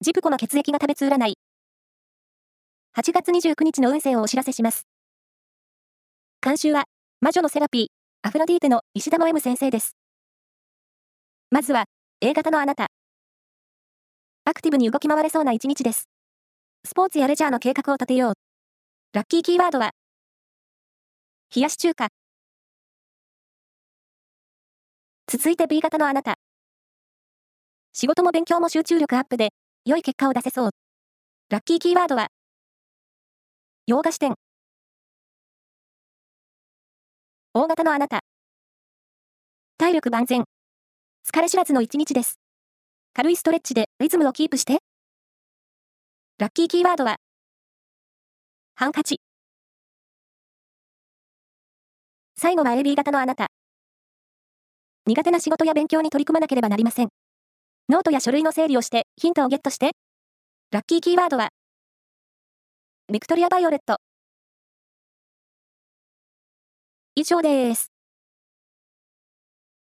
ジプコの血液が食べつ占い。8月29日の運勢をお知らせします。監修は、魔女のセラピー、アフロディーテの石田の M 先生です。まずは、A 型のあなた。アクティブに動き回れそうな一日です。スポーツやレジャーの計画を立てよう。ラッキーキーワードは、冷やし中華。続いて B 型のあなた。仕事も勉強も集中力アップで、良い結果を出せそう。ラッキーキーワードは、洋菓子店。大型のあなた。体力万全。疲れ知らずの一日です。軽いストレッチでリズムをキープして。ラッキーキーワードは、ハンカチ。最後は AB 型のあなた。苦手な仕事や勉強に取り組まなければなりません。ノートや書類の整理をしてヒントをゲットして。ラッキーキーワードは、ビクトリア・バイオレット。以上です。